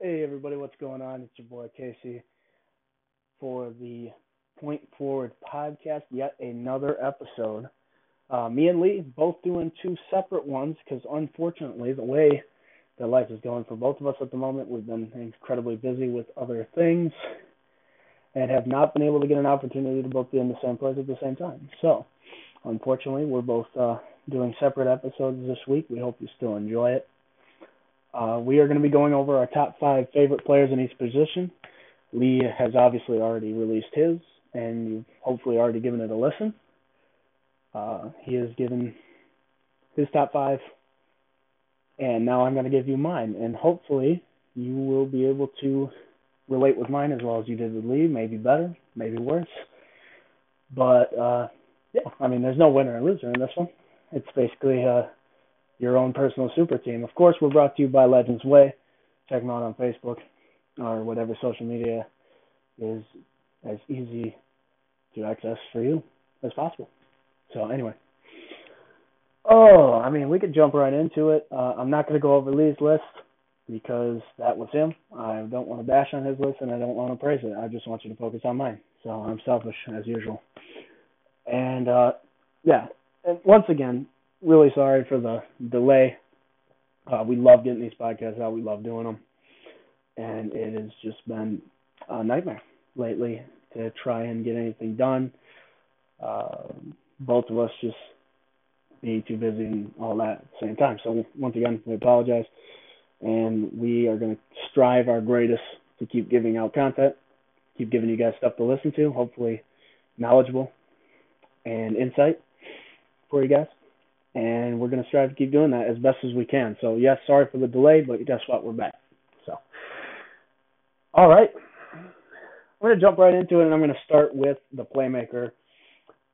Hey everybody, what's going on? It's your boy Casey for the Point Forward podcast. Yet another episode. Uh, me and Lee both doing two separate ones because unfortunately, the way that life is going for both of us at the moment, we've been incredibly busy with other things and have not been able to get an opportunity to both be in the same place at the same time. So, unfortunately, we're both uh, doing separate episodes this week. We hope you still enjoy it. Uh, we are going to be going over our top five favorite players in each position. Lee has obviously already released his, and you've hopefully already given it a listen. Uh, he has given his top five, and now I'm going to give you mine, and hopefully you will be able to relate with mine as well as you did with Lee. Maybe better, maybe worse, but uh, yeah, I mean, there's no winner and loser in this one. It's basically uh, your own personal super team. Of course, we're brought to you by Legends Way. Check them out on Facebook or whatever social media is as easy to access for you as possible. So anyway, oh, I mean, we could jump right into it. Uh, I'm not going to go over Lee's list because that was him. I don't want to bash on his list and I don't want to praise it. I just want you to focus on mine. So I'm selfish as usual. And uh, yeah, and once again, really sorry for the delay. Uh, we love getting these podcasts out. We love doing them, and it has just been a nightmare lately to try and get anything done. Uh, both of us just being too busy and all that at the same time. So once again, we apologize, and we are going to strive our greatest to keep giving out content, keep giving you guys stuff to listen to, hopefully knowledgeable and insight for you guys and we're going to strive to keep doing that as best as we can. So yes, sorry for the delay, but guess what? We're back. So, all right, I'm going to jump right into it, and I'm going to start with the playmaker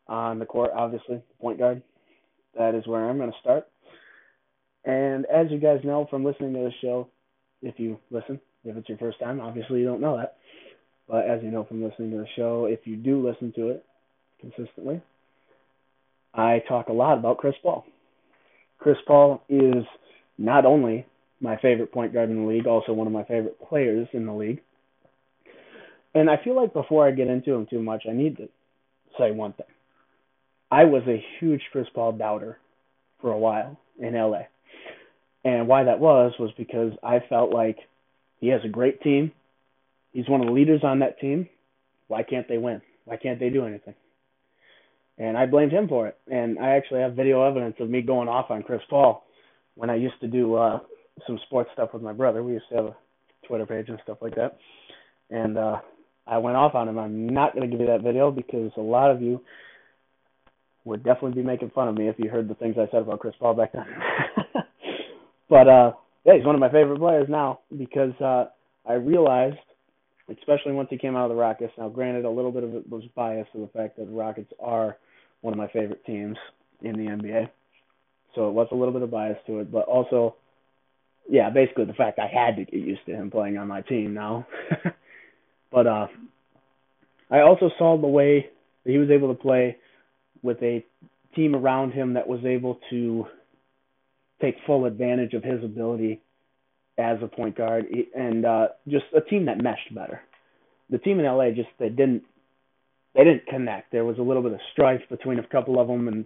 on the court. Obviously, point guard. That is where I'm going to start. And as you guys know from listening to the show, if you listen, if it's your first time, obviously you don't know that. But as you know from listening to the show, if you do listen to it consistently, I talk a lot about Chris Paul. Chris Paul is not only my favorite point guard in the league, also one of my favorite players in the league. And I feel like before I get into him too much, I need to say one thing. I was a huge Chris Paul doubter for a while in LA. And why that was was because I felt like he has a great team. He's one of the leaders on that team. Why can't they win? Why can't they do anything? And I blamed him for it. And I actually have video evidence of me going off on Chris Paul when I used to do uh some sports stuff with my brother. We used to have a Twitter page and stuff like that. And uh I went off on him. I'm not going to give you that video because a lot of you would definitely be making fun of me if you heard the things I said about Chris Paul back then. but uh yeah, he's one of my favorite players now because uh I realized especially once he came out of the Rockets. Now, granted, a little bit of it was biased to the fact that the Rockets are one of my favorite teams in the NBA. So it was a little bit of bias to it, but also, yeah, basically the fact I had to get used to him playing on my team now. but uh, I also saw the way that he was able to play with a team around him that was able to take full advantage of his ability as a point guard, and uh, just a team that meshed better. The team in LA just they didn't they didn't connect. There was a little bit of strife between a couple of them, and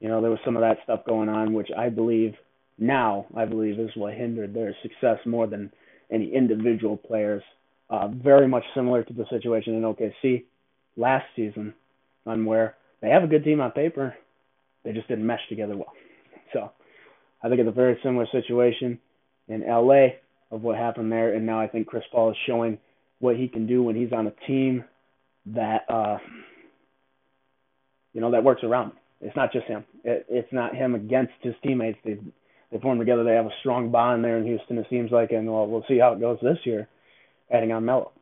you know there was some of that stuff going on, which I believe now I believe is what hindered their success more than any individual players. Uh, very much similar to the situation in OKC last season, on where they have a good team on paper, they just didn't mesh together well. So I think it's a very similar situation in LA of what happened there, and now I think Chris Paul is showing what he can do when he's on a team that uh, you know that works around. It's not just him. It, it's not him against his teammates. They they form together. They have a strong bond there in Houston. It seems like, and well, we'll see how it goes this year, adding on Melo.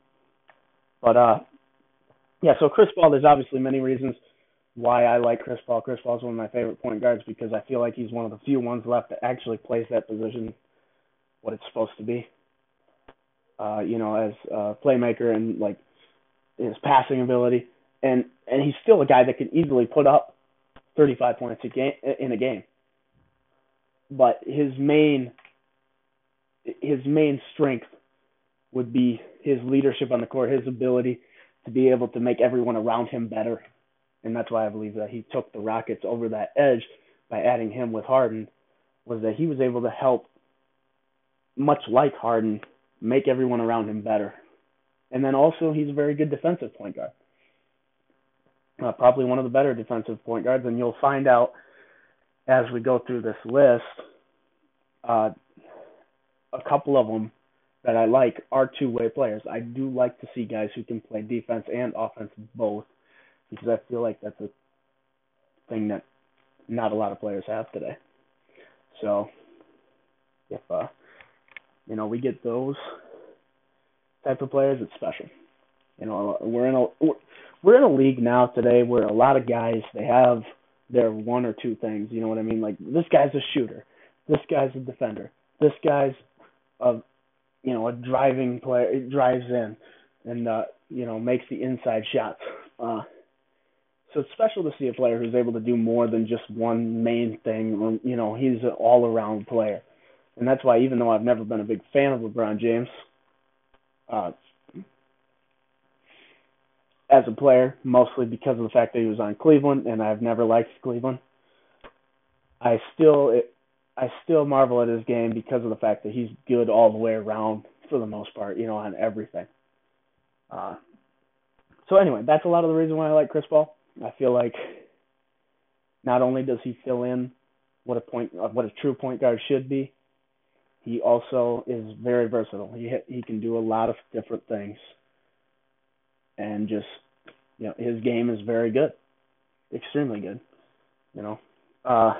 But uh, yeah. So Chris Paul, there's obviously many reasons why I like Chris Paul. Chris Paul is one of my favorite point guards because I feel like he's one of the few ones left that actually plays that position what it's supposed to be. Uh, you know, as a playmaker and like his passing ability, and and he's still a guy that can easily put up 35 points a game in a game. But his main his main strength would be his leadership on the court, his ability to be able to make everyone around him better. And that's why I believe that he took the Rockets over that edge by adding him with Harden was that he was able to help much like Harden make everyone around him better. And then also he's a very good defensive point guard. Uh, probably one of the better defensive point guards and you'll find out as we go through this list uh, a couple of them that I like are two way players. I do like to see guys who can play defense and offense both because I feel like that's a thing that not a lot of players have today. So if uh you know we get those type of players, it's special. You know, we're in a we're in a league now today where a lot of guys they have their one or two things. You know what I mean? Like this guy's a shooter, this guy's a defender, this guy's a you know a driving player. It drives in and uh, you know makes the inside shots. Uh, so it's special to see a player who's able to do more than just one main thing. Or, you know, he's an all-around player, and that's why even though I've never been a big fan of LeBron James, uh, as a player, mostly because of the fact that he was on Cleveland, and I've never liked Cleveland. I still it, I still marvel at his game because of the fact that he's good all the way around for the most part, you know, on everything. Uh, so anyway, that's a lot of the reason why I like Chris Paul. I feel like not only does he fill in what a point what a true point guard should be, he also is very versatile. He he can do a lot of different things, and just you know his game is very good, extremely good. You know, uh,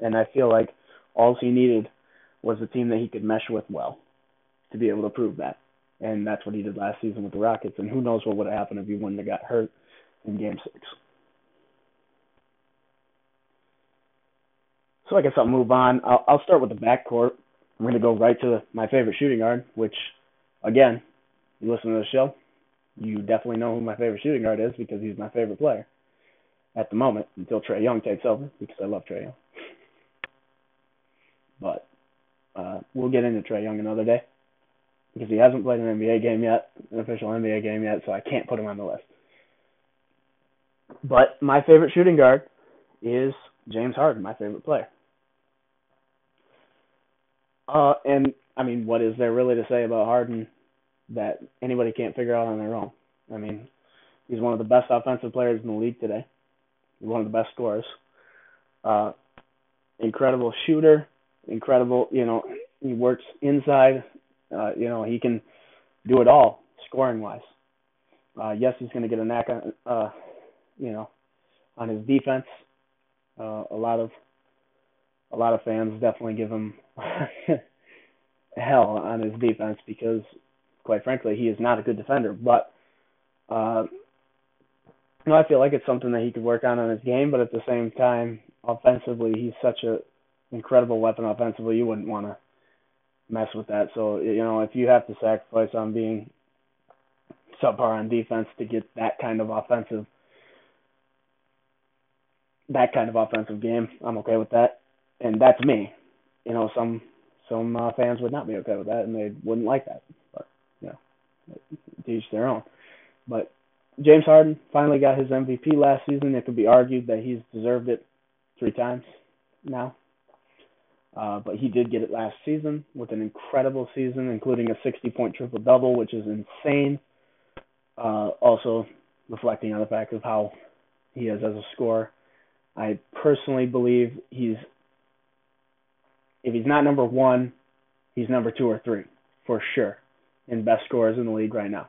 and I feel like all he needed was a team that he could mesh with well to be able to prove that. And that's what he did last season with the Rockets. And who knows what would have happened if he wouldn't have got hurt in game six. So I guess I'll move on. I'll, I'll start with the backcourt. I'm going to go right to my favorite shooting guard, which, again, you listen to the show, you definitely know who my favorite shooting guard is because he's my favorite player at the moment until Trae Young takes over because I love Trae Young. But uh, we'll get into Trae Young another day because he hasn't played an NBA game yet, an official NBA game yet, so I can't put him on the list. But my favorite shooting guard is James Harden, my favorite player. Uh, and I mean, what is there really to say about Harden that anybody can't figure out on their own? I mean, he's one of the best offensive players in the league today. He's one of the best scorers. Uh, incredible shooter, incredible. You know, he works inside. Uh, you know, he can do it all scoring wise. Uh, yes, he's going to get a knack on, uh, you know, on his defense. Uh, a lot of a lot of fans definitely give him hell on his defense because, quite frankly, he is not a good defender. But uh, you know, I feel like it's something that he could work on in his game. But at the same time, offensively, he's such a incredible weapon offensively. You wouldn't want to mess with that. So you know, if you have to sacrifice on being subpar on defense to get that kind of offensive that kind of offensive game, I'm okay with that. And that's me. You know, some some uh, fans would not be okay with that and they wouldn't like that. But you know, each their own. But James Harden finally got his MVP last season. It could be argued that he's deserved it three times now. Uh, but he did get it last season with an incredible season, including a 60 point triple double, which is insane. Uh, also, reflecting on the fact of how he is as a scorer. I personally believe he's, if he's not number one, he's number two or three for sure in best scorers in the league right now.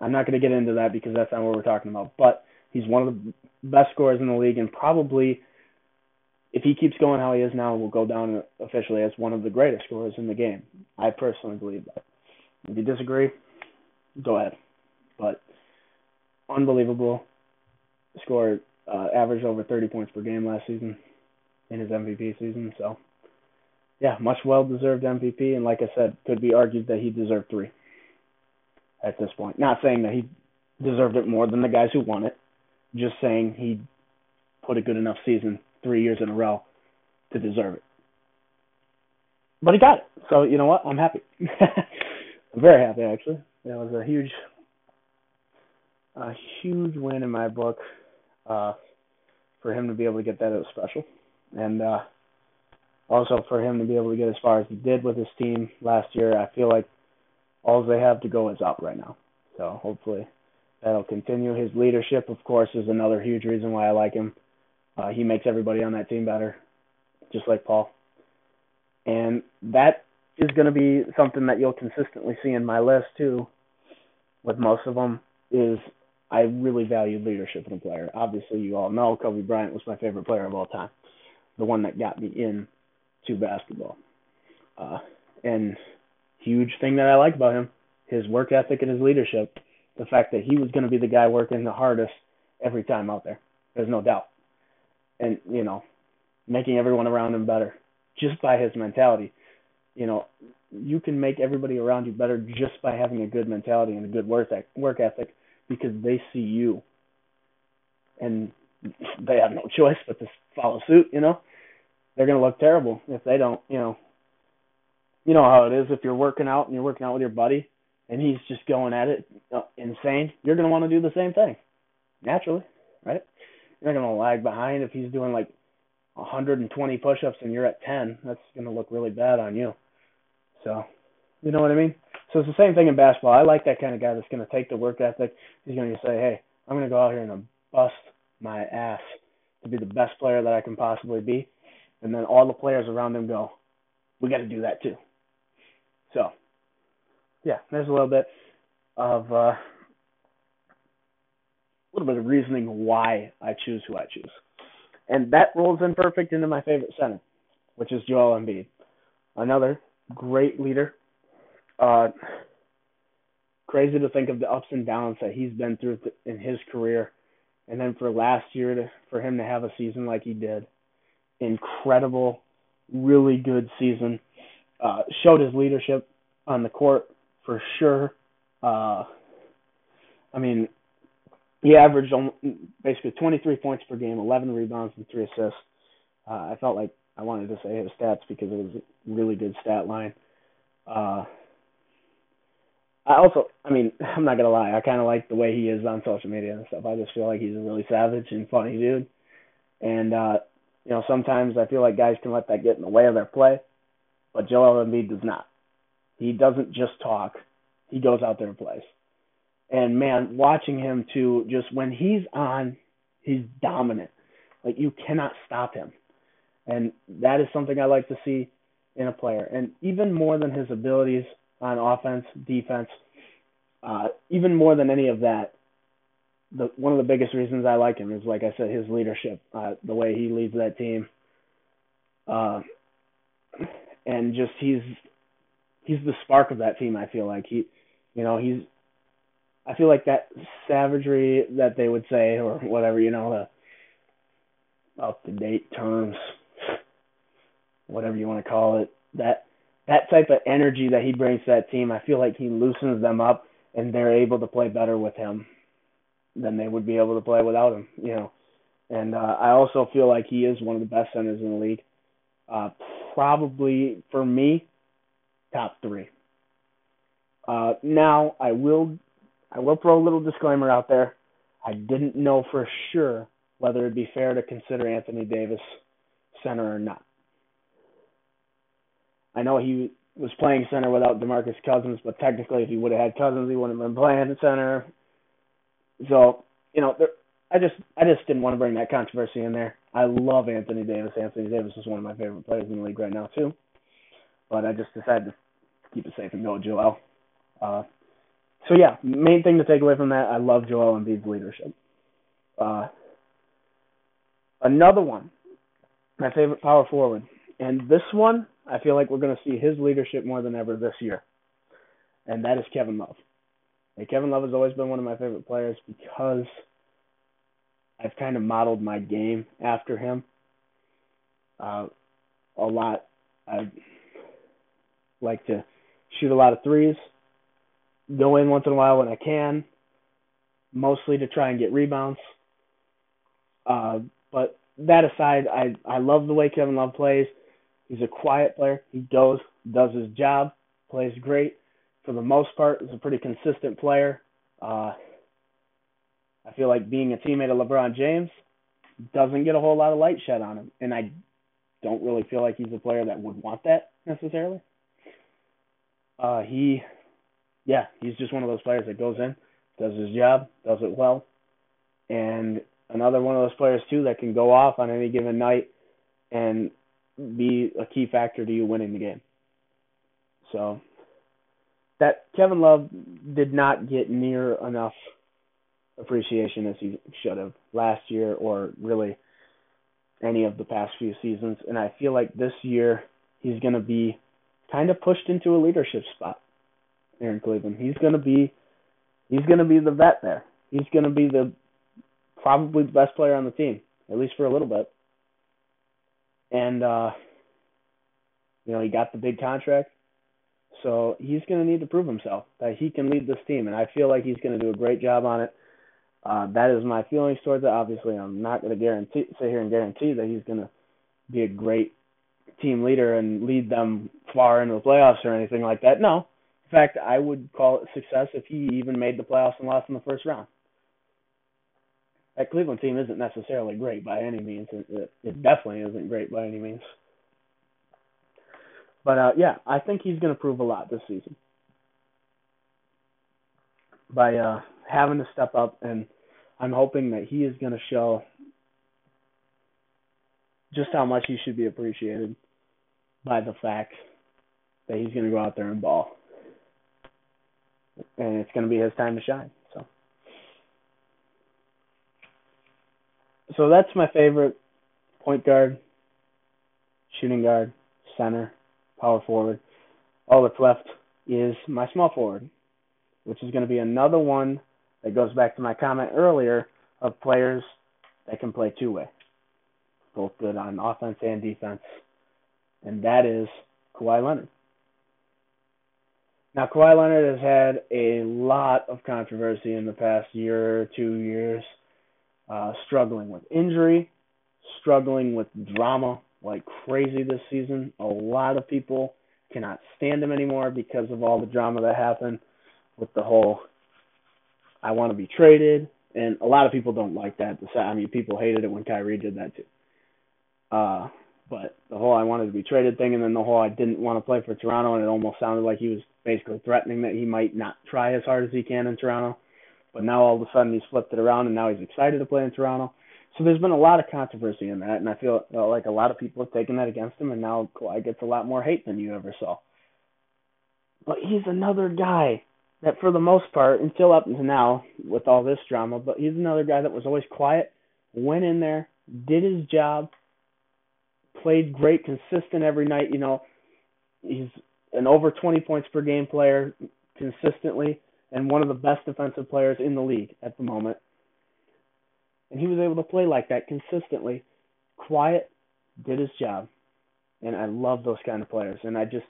I'm not going to get into that because that's not what we're talking about, but he's one of the best scorers in the league and probably if he keeps going how he is now, will go down officially as one of the greatest scorers in the game. I personally believe that. If you disagree, go ahead. But unbelievable score, uh, averaged over 30 points per game last season in his MVP season. So, yeah, much well deserved MVP. And like I said, could be argued that he deserved three at this point. Not saying that he deserved it more than the guys who won it, just saying he put a good enough season three years in a row to deserve it. But he got it. So you know what? I'm happy. I'm very happy actually. It was a huge, a huge win in my book. Uh, for him to be able to get that, it was special, and uh, also for him to be able to get as far as he did with his team last year. I feel like all they have to go is up right now. So hopefully that'll continue. His leadership, of course, is another huge reason why I like him. Uh, he makes everybody on that team better, just like Paul. And that is going to be something that you'll consistently see in my list too. With most of them, is I really value leadership in a player. Obviously, you all know Kobe Bryant was my favorite player of all time, the one that got me in to basketball. Uh, and huge thing that I like about him, his work ethic and his leadership. The fact that he was going to be the guy working the hardest every time out there. There's no doubt. And, you know, making everyone around him better just by his mentality. You know, you can make everybody around you better just by having a good mentality and a good work work ethic because they see you and they have no choice but to follow suit, you know. They're going to look terrible if they don't, you know. You know how it is if you're working out and you're working out with your buddy and he's just going at it uh, insane, you're going to want to do the same thing. Naturally, right? You're not going to lag behind if he's doing like 120 push-ups and you're at 10. That's going to look really bad on you. So, you know what I mean? So it's the same thing in basketball. I like that kind of guy that's going to take the work ethic. He's going to say, "Hey, I'm going to go out here and my ass to be the best player that I can possibly be," and then all the players around him go, "We got to do that too." So, yeah, there's a little bit of uh, a little bit of reasoning why I choose who I choose, and that rolls in perfect into my favorite center, which is Joel Embiid, another great leader. Uh, crazy to think of the ups and downs that he's been through in his career, and then for last year to for him to have a season like he did, incredible, really good season. Uh, showed his leadership on the court for sure. Uh, I mean, he averaged on, basically 23 points per game, 11 rebounds, and three assists. Uh, I felt like I wanted to say his stats because it was a really good stat line. Uh, I also, I mean, I'm not gonna lie, I kind of like the way he is on social media and stuff. I just feel like he's a really savage and funny dude, and uh, you know, sometimes I feel like guys can let that get in the way of their play, but Joel Embiid does not. He doesn't just talk; he goes out there and plays. And man, watching him too, just when he's on, he's dominant. Like you cannot stop him, and that is something I like to see in a player. And even more than his abilities on offense, defense, uh, even more than any of that, the one of the biggest reasons I like him is like I said, his leadership, uh, the way he leads that team, uh, and just he's he's the spark of that team. I feel like he, you know, he's. I feel like that savagery that they would say, or whatever, you know, the up to date terms, whatever you want to call it, that that type of energy that he brings to that team, I feel like he loosens them up and they're able to play better with him than they would be able to play without him, you know. And uh, I also feel like he is one of the best centers in the league. Uh, probably for me, top three. Uh, now I will, I will throw a little disclaimer out there. I didn't know for sure whether it'd be fair to consider Anthony Davis center or not. I know he was playing center without DeMarcus Cousins, but technically, if he would have had Cousins, he wouldn't have been playing center. So, you know, there, I just I just didn't want to bring that controversy in there. I love Anthony Davis. Anthony Davis is one of my favorite players in the league right now too. But I just decided to keep it safe and go with Joel. Uh, so yeah, main thing to take away from that, I love Joel Embiid's leadership. Uh, another one, my favorite power forward, and this one I feel like we're going to see his leadership more than ever this year, and that is Kevin Love. And Kevin Love has always been one of my favorite players because I've kind of modeled my game after him uh, a lot. I like to shoot a lot of threes, go in once in a while when I can, mostly to try and get rebounds. Uh, but that aside, I I love the way Kevin Love plays. He's a quiet player. He goes, does his job, plays great. for the most part, is a pretty consistent player. Uh, I feel like being a teammate of LeBron James doesn't get a whole lot of light shed on him, and I don't really feel like he's a player that would want that necessarily. Uh, he, yeah, he's just one of those players that goes in, does his job, does it well, and another one of those players too that can go off on any given night and be a key factor to you winning the game. So that Kevin Love did not get near enough appreciation as he should have last year or really any of the past few seasons. And I feel like this year he's going to be kind of pushed into a leadership spot here in Cleveland. He's going to be he's going to be the vet there. He's going to be the probably the best player on the team at least for a little bit. And uh you know, he got the big contract. So he's going to need to prove himself that he can lead this team, and I feel like he's going to do a great job on it. Uh, that is my feelings towards it. Obviously, I'm not going to guarantee sit here and guarantee that he's going to be a great team leader and lead them far into the playoffs or anything like that. No, in fact, I would call it success if he even made the playoffs and lost in the first round. That Cleveland team isn't necessarily great by any means. It, it definitely isn't great by any means. But uh, yeah, I think he's going to prove a lot this season by uh, having to step up, and I'm hoping that he is going to show just how much he should be appreciated by the fact that he's going to go out there and ball, and it's going to be his time to shine. So, that's my favorite point guard, shooting guard, center power forward. All that's left is my small forward, which is going to be another one that goes back to my comment earlier of players that can play two way, both good on offense and defense, and that is Kawhi Leonard. Now, Kawhi Leonard has had a lot of controversy in the past year or two years, uh, struggling with injury, struggling with drama like crazy this season. A lot of people cannot stand him anymore because of all the drama that happened with the whole I want to be traded, and a lot of people don't like that. I mean, people hated it when Kyrie did that too. Uh, but the whole I wanted to be traded thing, and then the whole I didn't want to play for Toronto, and it almost sounded like he was basically threatening that he might not try as hard as he can in Toronto. But now all of a sudden he's flipped it around, and now he's excited to play in Toronto. So there's been a lot of controversy in that, and I feel like a lot of people have taken that against him, and now Kawhi gets a lot more hate than you ever saw. But he's another guy that, for the most part, until up to now, with all this drama, but he's another guy that was always quiet, went in there, did his job, played great, consistent every night. You know, he's an over 20 points per game player consistently, and one of the best defensive players in the league at the moment and he was able to play like that consistently. Quiet, did his job, and I love those kind of players. And I just,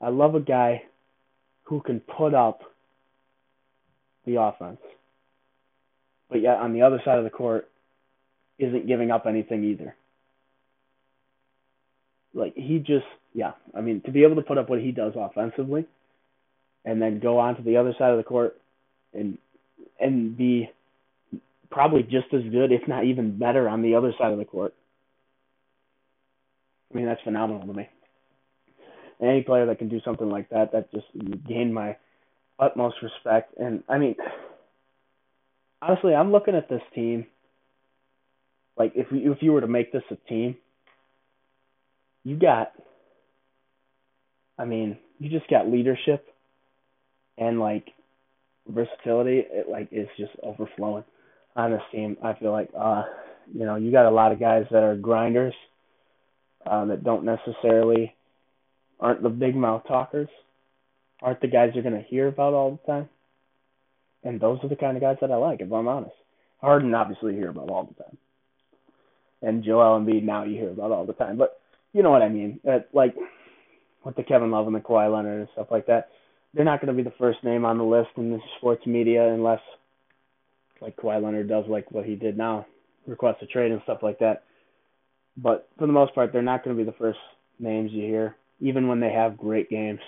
I love a guy who can put up the offense, but yet on the other side of the court isn't giving up anything either. Like he just, yeah, I mean, to be able to put up what he does offensively, and then go on to the other side of the court and and be probably just as good, if not even better, on the other side of the court. I mean, that's phenomenal to me. Any player that can do something like that, that just gained my utmost respect. And I mean, honestly, I'm looking at this team. Like, if if you were to make this a team, you got. I mean, you just got leadership, and like versatility. It like is just overflowing on this team. I feel like uh, you know you got a lot of guys that are grinders uh, that don't necessarily aren't the big mouth talkers, aren't the guys you're gonna hear about all the time. And those are the kind of guys that I like, if I'm honest. Harden obviously you hear about all the time, and Joel Embiid now you hear about all the time. But you know what I mean? Like with the Kevin Love and the Kawhi Leonard and stuff like that, they're not going to be the first name on the list in the sports media unless like Kawhi Leonard does, like what he did now, request a trade and stuff like that. But for the most part, they're not going to be the first names you hear, even when they have great games.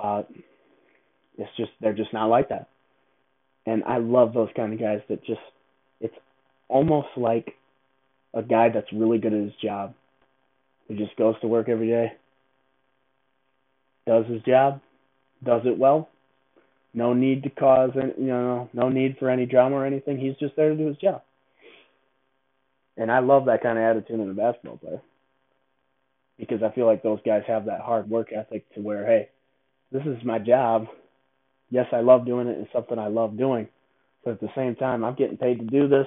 Uh, It's just they're just not like that. And I love those kind of guys that just it's almost like a guy that's really good at his job. He just goes to work every day, does his job, does it well. No need to cause any, you know, no need for any drama or anything. He's just there to do his job. And I love that kind of attitude in a basketball player. Because I feel like those guys have that hard work ethic to where, hey, this is my job. Yes, I love doing it. It's something I love doing. But at the same time, I'm getting paid to do this.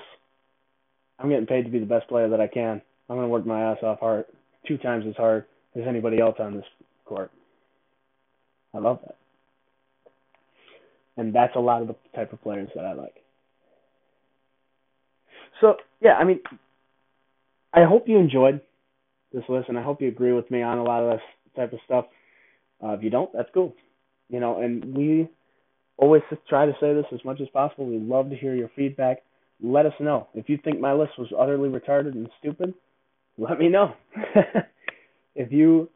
I'm getting paid to be the best player that I can. I'm going to work my ass off hard, two times as hard as anybody else on this court. I love that. And that's a lot of the type of players that I like. So, yeah, I mean, I hope you enjoyed this list, and I hope you agree with me on a lot of this type of stuff. Uh, if you don't, that's cool. You know, and we always try to say this as much as possible. We love to hear your feedback. Let us know. If you think my list was utterly retarded and stupid, let me know. if you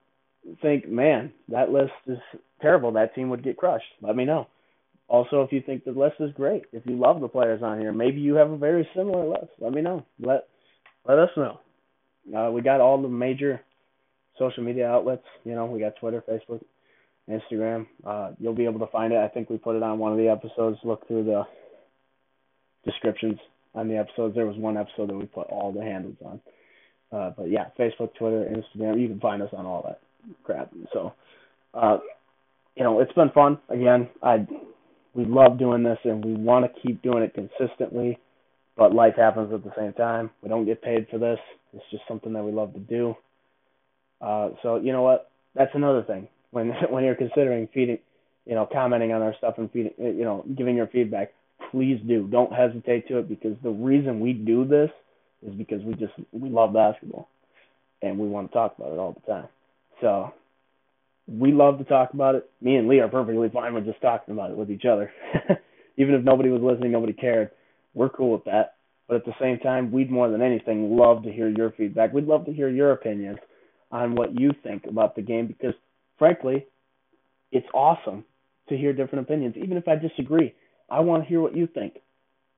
think, man, that list is terrible, that team would get crushed, let me know. Also, if you think the list is great, if you love the players on here, maybe you have a very similar list, let me know. Let let us know. Uh, we got all the major social media outlets. You know, we got Twitter, Facebook, Instagram. Uh, you'll be able to find it. I think we put it on one of the episodes. Look through the descriptions on the episodes. There was one episode that we put all the handles on. Uh, but yeah, Facebook, Twitter, Instagram. You can find us on all that crap. So, uh, you know, it's been fun. Again, I we love doing this and we want to keep doing it consistently. But life happens at the same time. We don't get paid for this. It's just something that we love to do. Uh, so you know what? That's another thing when when you're considering feeding, you know, commenting on our stuff and feeding, you know, giving your feedback, please do. Don't hesitate to it because the reason we do this is because we just we love basketball and we want to talk about it all the time. So we love to talk about it. Me and Lee are perfectly fine with just talking about it with each other. Even if nobody was listening, nobody cared. We're cool with that. But at the same time, we'd more than anything love to hear your feedback. We'd love to hear your opinions on what you think about the game because frankly, it's awesome to hear different opinions. Even if I disagree, I want to hear what you think.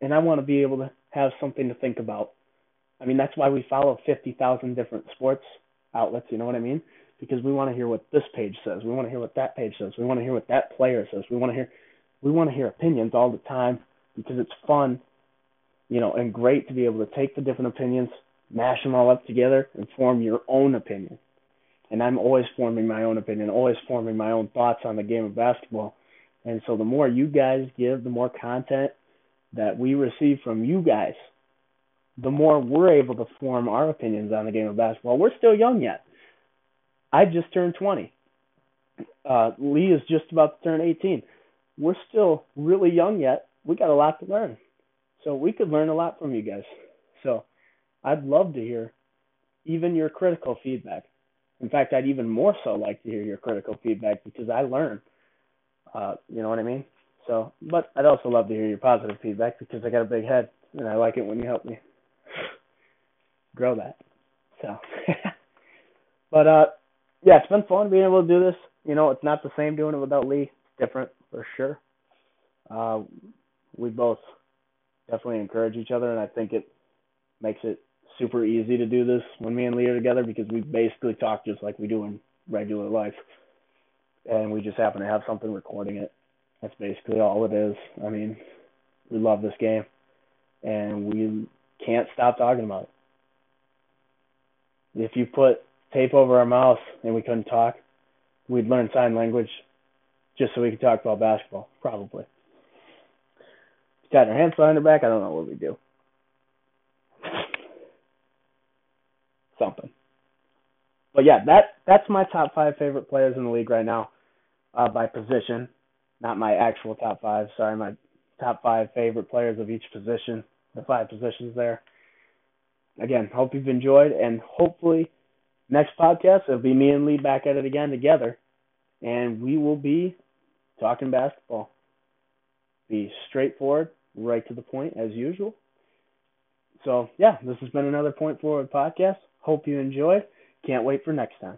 And I want to be able to have something to think about. I mean, that's why we follow 50,000 different sports outlets, you know what I mean? Because we want to hear what this page says. We want to hear what that page says. We want to hear what that player says. We want to hear we want to hear opinions all the time because it's fun, you know, and great to be able to take the different opinions, mash them all up together and form your own opinion and I'm always forming my own opinion, always forming my own thoughts on the game of basketball. And so the more you guys give, the more content that we receive from you guys, the more we're able to form our opinions on the game of basketball. We're still young yet. I just turned 20. Uh, Lee is just about to turn 18. We're still really young yet. We got a lot to learn. So we could learn a lot from you guys. So I'd love to hear even your critical feedback. In fact, I'd even more so like to hear your critical feedback because I learn. Uh, you know what I mean? So, but I'd also love to hear your positive feedback because I got a big head and I like it when you help me grow that. So, but uh, yeah, it's been fun being able to do this. You know, it's not the same doing it without Lee. It's different for sure. Uh, we both definitely encourage each other, and I think it makes it super easy to do this when me and Lee are together because we basically talk just like we do in regular life. And we just happen to have something recording it. That's basically all it is. I mean, we love this game and we can't stop talking about it. If you put tape over our mouth and we couldn't talk, we'd learn sign language just so we could talk about basketball, probably. We tied our hands behind our back, I don't know what we'd do. something. But yeah, that that's my top five favorite players in the league right now, uh, by position, not my actual top five. Sorry, my top five favorite players of each position, the five positions there. Again, hope you've enjoyed, and hopefully, next podcast it'll be me and Lee back at it again together, and we will be talking basketball. Be straightforward, right to the point as usual. So yeah, this has been another Point Forward podcast. Hope you enjoyed. Can't wait for next time.